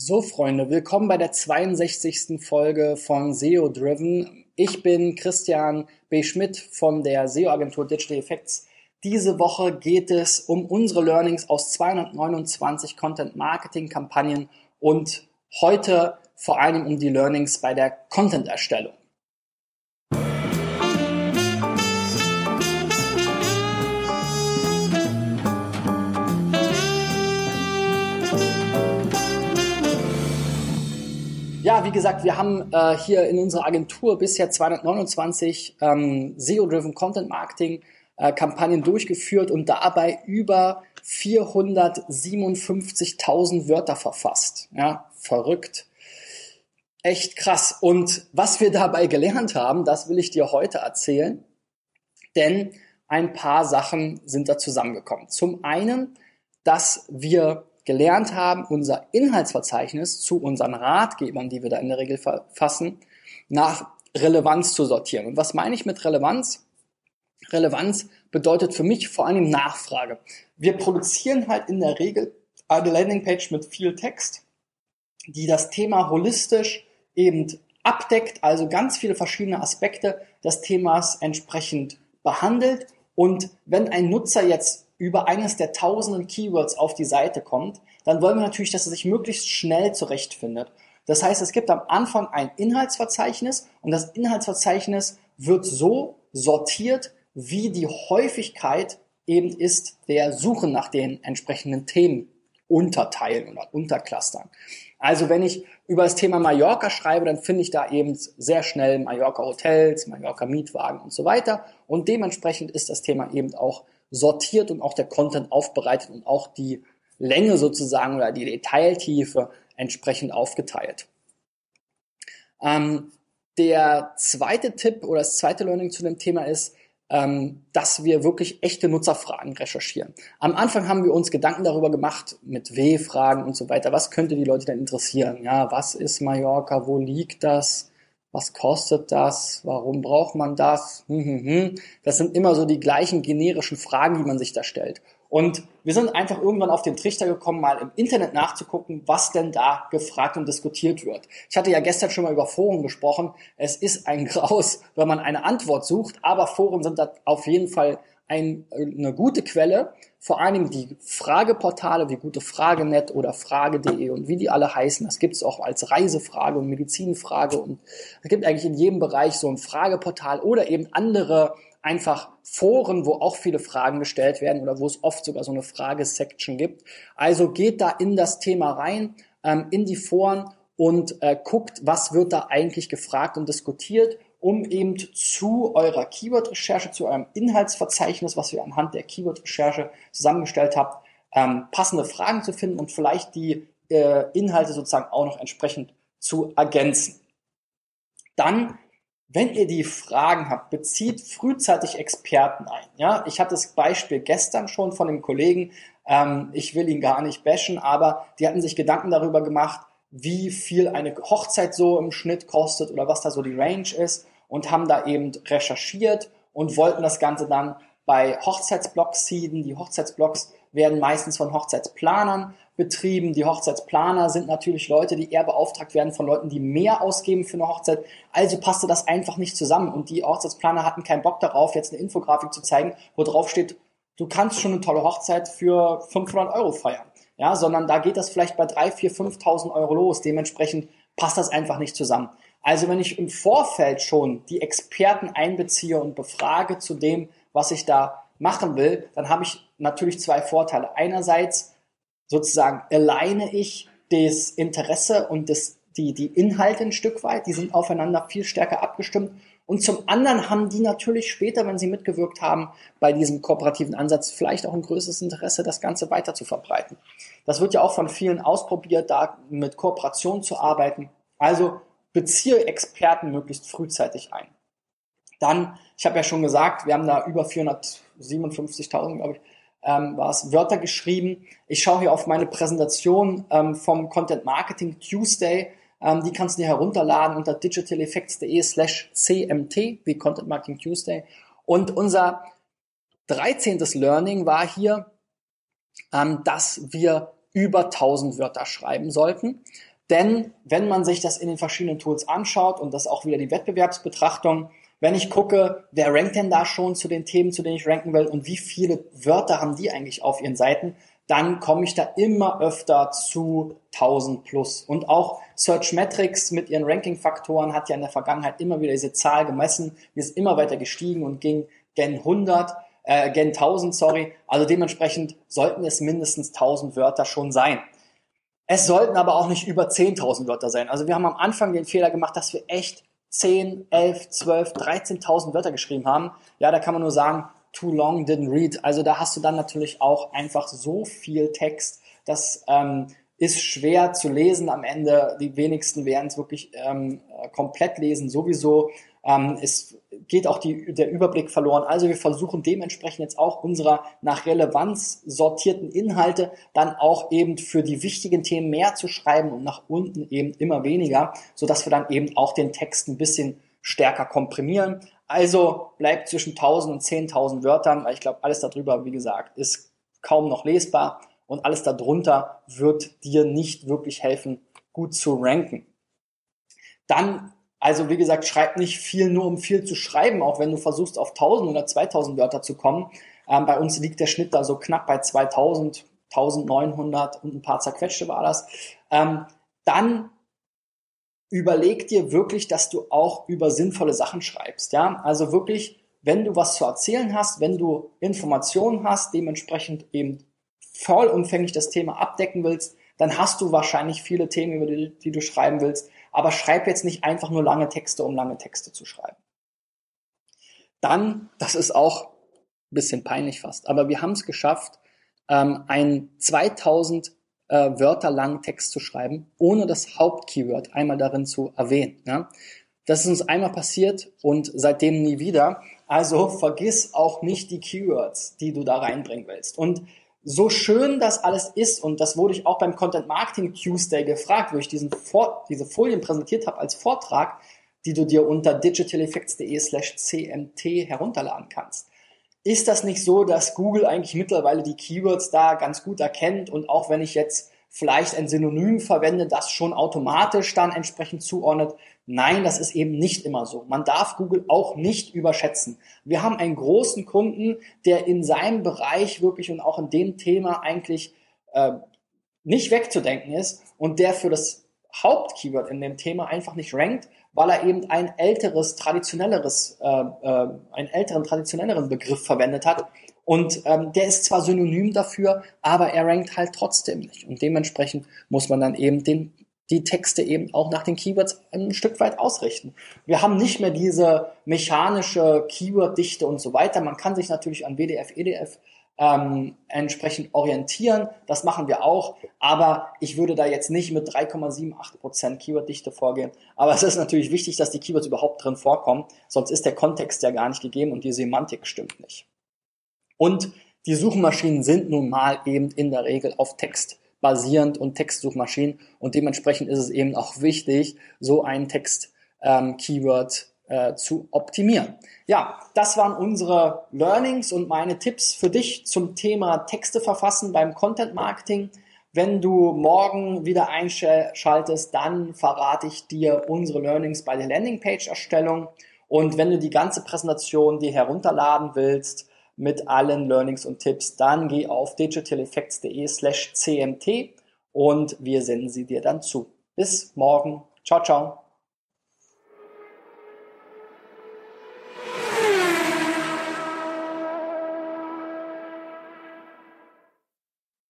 So, Freunde, willkommen bei der 62. Folge von SEO Driven. Ich bin Christian B. Schmidt von der SEO-Agentur Digital Effects. Diese Woche geht es um unsere Learnings aus 229 Content-Marketing-Kampagnen und heute vor allem um die Learnings bei der Content-Erstellung. Wie gesagt, wir haben äh, hier in unserer Agentur bisher 229 ähm, SEO-driven Content Marketing äh, Kampagnen durchgeführt und dabei über 457.000 Wörter verfasst. Ja, verrückt. Echt krass. Und was wir dabei gelernt haben, das will ich dir heute erzählen, denn ein paar Sachen sind da zusammengekommen. Zum einen, dass wir gelernt haben, unser Inhaltsverzeichnis zu unseren Ratgebern, die wir da in der Regel verfassen, nach Relevanz zu sortieren. Und was meine ich mit Relevanz? Relevanz bedeutet für mich vor allem Nachfrage. Wir produzieren halt in der Regel eine Landingpage mit viel Text, die das Thema holistisch eben abdeckt, also ganz viele verschiedene Aspekte des Themas entsprechend behandelt. Und wenn ein Nutzer jetzt über eines der tausenden Keywords auf die Seite kommt, dann wollen wir natürlich, dass er sich möglichst schnell zurechtfindet. Das heißt, es gibt am Anfang ein Inhaltsverzeichnis und das Inhaltsverzeichnis wird so sortiert, wie die Häufigkeit eben ist der Suche nach den entsprechenden Themen unterteilen oder unterclustern. Also wenn ich über das Thema Mallorca schreibe, dann finde ich da eben sehr schnell Mallorca Hotels, Mallorca Mietwagen und so weiter. Und dementsprechend ist das Thema eben auch sortiert und auch der Content aufbereitet und auch die Länge sozusagen oder die Detailtiefe entsprechend aufgeteilt. Ähm, der zweite Tipp oder das zweite Learning zu dem Thema ist, ähm, dass wir wirklich echte Nutzerfragen recherchieren. Am Anfang haben wir uns Gedanken darüber gemacht, mit W-Fragen und so weiter. Was könnte die Leute denn interessieren? Ja, was ist Mallorca? Wo liegt das? Was kostet das, warum braucht man das, hm, hm, hm. das sind immer so die gleichen generischen Fragen, die man sich da stellt. Und wir sind einfach irgendwann auf den Trichter gekommen, mal im Internet nachzugucken, was denn da gefragt und diskutiert wird. Ich hatte ja gestern schon mal über Foren gesprochen. Es ist ein Graus, wenn man eine Antwort sucht, aber Foren sind da auf jeden Fall ein, eine gute Quelle. Vor allem die Frageportale wie Gute Fragenet oder Frage.de und wie die alle heißen. Das gibt es auch als Reisefrage und Medizinfrage und es gibt eigentlich in jedem Bereich so ein Frageportal oder eben andere einfach Foren, wo auch viele Fragen gestellt werden oder wo es oft sogar so eine Fragesection gibt. Also geht da in das Thema rein, ähm, in die Foren und äh, guckt, was wird da eigentlich gefragt und diskutiert um eben zu eurer Keyword-Recherche, zu eurem Inhaltsverzeichnis, was ihr anhand der Keyword-Recherche zusammengestellt habt, ähm, passende Fragen zu finden und vielleicht die äh, Inhalte sozusagen auch noch entsprechend zu ergänzen. Dann, wenn ihr die Fragen habt, bezieht frühzeitig Experten ein. Ja, ich hatte das Beispiel gestern schon von dem Kollegen. Ähm, ich will ihn gar nicht bashen, aber die hatten sich Gedanken darüber gemacht, wie viel eine Hochzeit so im Schnitt kostet oder was da so die Range ist und haben da eben recherchiert und wollten das Ganze dann bei Hochzeitsblogs seeden. Die Hochzeitsblogs werden meistens von Hochzeitsplanern betrieben. Die Hochzeitsplaner sind natürlich Leute, die eher beauftragt werden von Leuten, die mehr ausgeben für eine Hochzeit. Also passte das einfach nicht zusammen. Und die Hochzeitsplaner hatten keinen Bock darauf, jetzt eine Infografik zu zeigen, wo drauf steht, du kannst schon eine tolle Hochzeit für 500 Euro feiern ja, sondern da geht das vielleicht bei 3, 4, 5.000 Euro los. Dementsprechend passt das einfach nicht zusammen. Also wenn ich im Vorfeld schon die Experten einbeziehe und befrage zu dem, was ich da machen will, dann habe ich natürlich zwei Vorteile. Einerseits sozusagen alleine ich das Interesse und das, die, die Inhalte ein Stück weit, die sind aufeinander viel stärker abgestimmt und zum anderen haben die natürlich später, wenn sie mitgewirkt haben, bei diesem kooperativen Ansatz vielleicht auch ein größeres Interesse, das Ganze weiter zu verbreiten. Das wird ja auch von vielen ausprobiert, da mit Kooperation zu arbeiten. Also beziehe Experten möglichst frühzeitig ein. Dann, ich habe ja schon gesagt, wir haben da über 457.000, glaube ich, ähm, war es, Wörter geschrieben. Ich schaue hier auf meine Präsentation ähm, vom Content Marketing Tuesday ähm, die kannst du dir herunterladen unter digitaleffects.de slash cmt, wie Content Marketing Tuesday. Und unser 13. Learning war hier, ähm, dass wir über 1000 Wörter schreiben sollten. Denn wenn man sich das in den verschiedenen Tools anschaut und das auch wieder die Wettbewerbsbetrachtung, wenn ich gucke, wer rankt denn da schon zu den Themen, zu denen ich ranken will und wie viele Wörter haben die eigentlich auf ihren Seiten, dann komme ich da immer öfter zu 1000 plus. Und auch Searchmetrics mit ihren Ranking-Faktoren hat ja in der Vergangenheit immer wieder diese Zahl gemessen, die ist immer weiter gestiegen und ging gen 100, äh, gen 1000, sorry. Also dementsprechend sollten es mindestens 1000 Wörter schon sein. Es sollten aber auch nicht über 10.000 Wörter sein. Also wir haben am Anfang den Fehler gemacht, dass wir echt 10, 11, 12, 13.000 Wörter geschrieben haben. Ja, da kann man nur sagen, too long didn't read. Also da hast du dann natürlich auch einfach so viel Text, dass ähm, ist schwer zu lesen am Ende. Die wenigsten werden es wirklich ähm, komplett lesen, sowieso. Ähm, es geht auch die, der Überblick verloren. Also wir versuchen dementsprechend jetzt auch unsere nach Relevanz sortierten Inhalte dann auch eben für die wichtigen Themen mehr zu schreiben und nach unten eben immer weniger, sodass wir dann eben auch den Text ein bisschen stärker komprimieren. Also bleibt zwischen 1000 und 10.000 Wörtern, weil ich glaube, alles darüber, wie gesagt, ist kaum noch lesbar und alles darunter wird dir nicht wirklich helfen, gut zu ranken. Dann, also wie gesagt, schreib nicht viel nur um viel zu schreiben, auch wenn du versuchst auf 1000 oder 2000 Wörter zu kommen. Ähm, bei uns liegt der Schnitt da so knapp bei 2000, 1900 und ein paar zerquetschte war das. Ähm, dann überleg dir wirklich, dass du auch über sinnvolle Sachen schreibst. Ja, also wirklich, wenn du was zu erzählen hast, wenn du Informationen hast, dementsprechend eben vollumfänglich das Thema abdecken willst, dann hast du wahrscheinlich viele Themen, über die, die du schreiben willst. Aber schreib jetzt nicht einfach nur lange Texte, um lange Texte zu schreiben. Dann, das ist auch ein bisschen peinlich fast, aber wir haben es geschafft, ähm, einen 2000 äh, Wörter langen Text zu schreiben, ohne das Hauptkeyword einmal darin zu erwähnen. Ja? Das ist uns einmal passiert und seitdem nie wieder. Also vergiss auch nicht die Keywords, die du da reinbringen willst. Und so schön das alles ist, und das wurde ich auch beim Content Marketing Tuesday gefragt, wo ich diesen Vor diese Folien präsentiert habe als Vortrag, die du dir unter digitaleffects.de slash cmt herunterladen kannst. Ist das nicht so, dass Google eigentlich mittlerweile die Keywords da ganz gut erkennt und auch wenn ich jetzt vielleicht ein Synonym verwende, das schon automatisch dann entsprechend zuordnet. Nein, das ist eben nicht immer so. Man darf Google auch nicht überschätzen. Wir haben einen großen Kunden, der in seinem Bereich wirklich und auch in dem Thema eigentlich äh, nicht wegzudenken ist und der für das Hauptkeyword in dem Thema einfach nicht rankt, weil er eben ein älteres, traditionelleres, äh, äh, einen älteren, traditionelleren Begriff verwendet hat und ähm, der ist zwar synonym dafür, aber er rankt halt trotzdem nicht. Und dementsprechend muss man dann eben den, die Texte eben auch nach den Keywords ein Stück weit ausrichten. Wir haben nicht mehr diese mechanische Keyword-Dichte und so weiter. Man kann sich natürlich an WDF, EDF ähm, entsprechend orientieren. Das machen wir auch. Aber ich würde da jetzt nicht mit 3,78% Keyword-Dichte vorgehen. Aber es ist natürlich wichtig, dass die Keywords überhaupt drin vorkommen. Sonst ist der Kontext ja gar nicht gegeben und die Semantik stimmt nicht. Und die Suchmaschinen sind nun mal eben in der Regel auf Text basierend und Textsuchmaschinen und dementsprechend ist es eben auch wichtig, so ein Text-Keyword ähm, äh, zu optimieren. Ja, das waren unsere Learnings und meine Tipps für dich zum Thema Texte verfassen beim Content Marketing. Wenn du morgen wieder einschaltest, dann verrate ich dir unsere Learnings bei der Landingpage-Erstellung. Und wenn du die ganze Präsentation dir herunterladen willst, mit allen Learnings und Tipps, dann geh auf digitaleffects.de slash cmt und wir senden sie dir dann zu. Bis morgen. Ciao, ciao.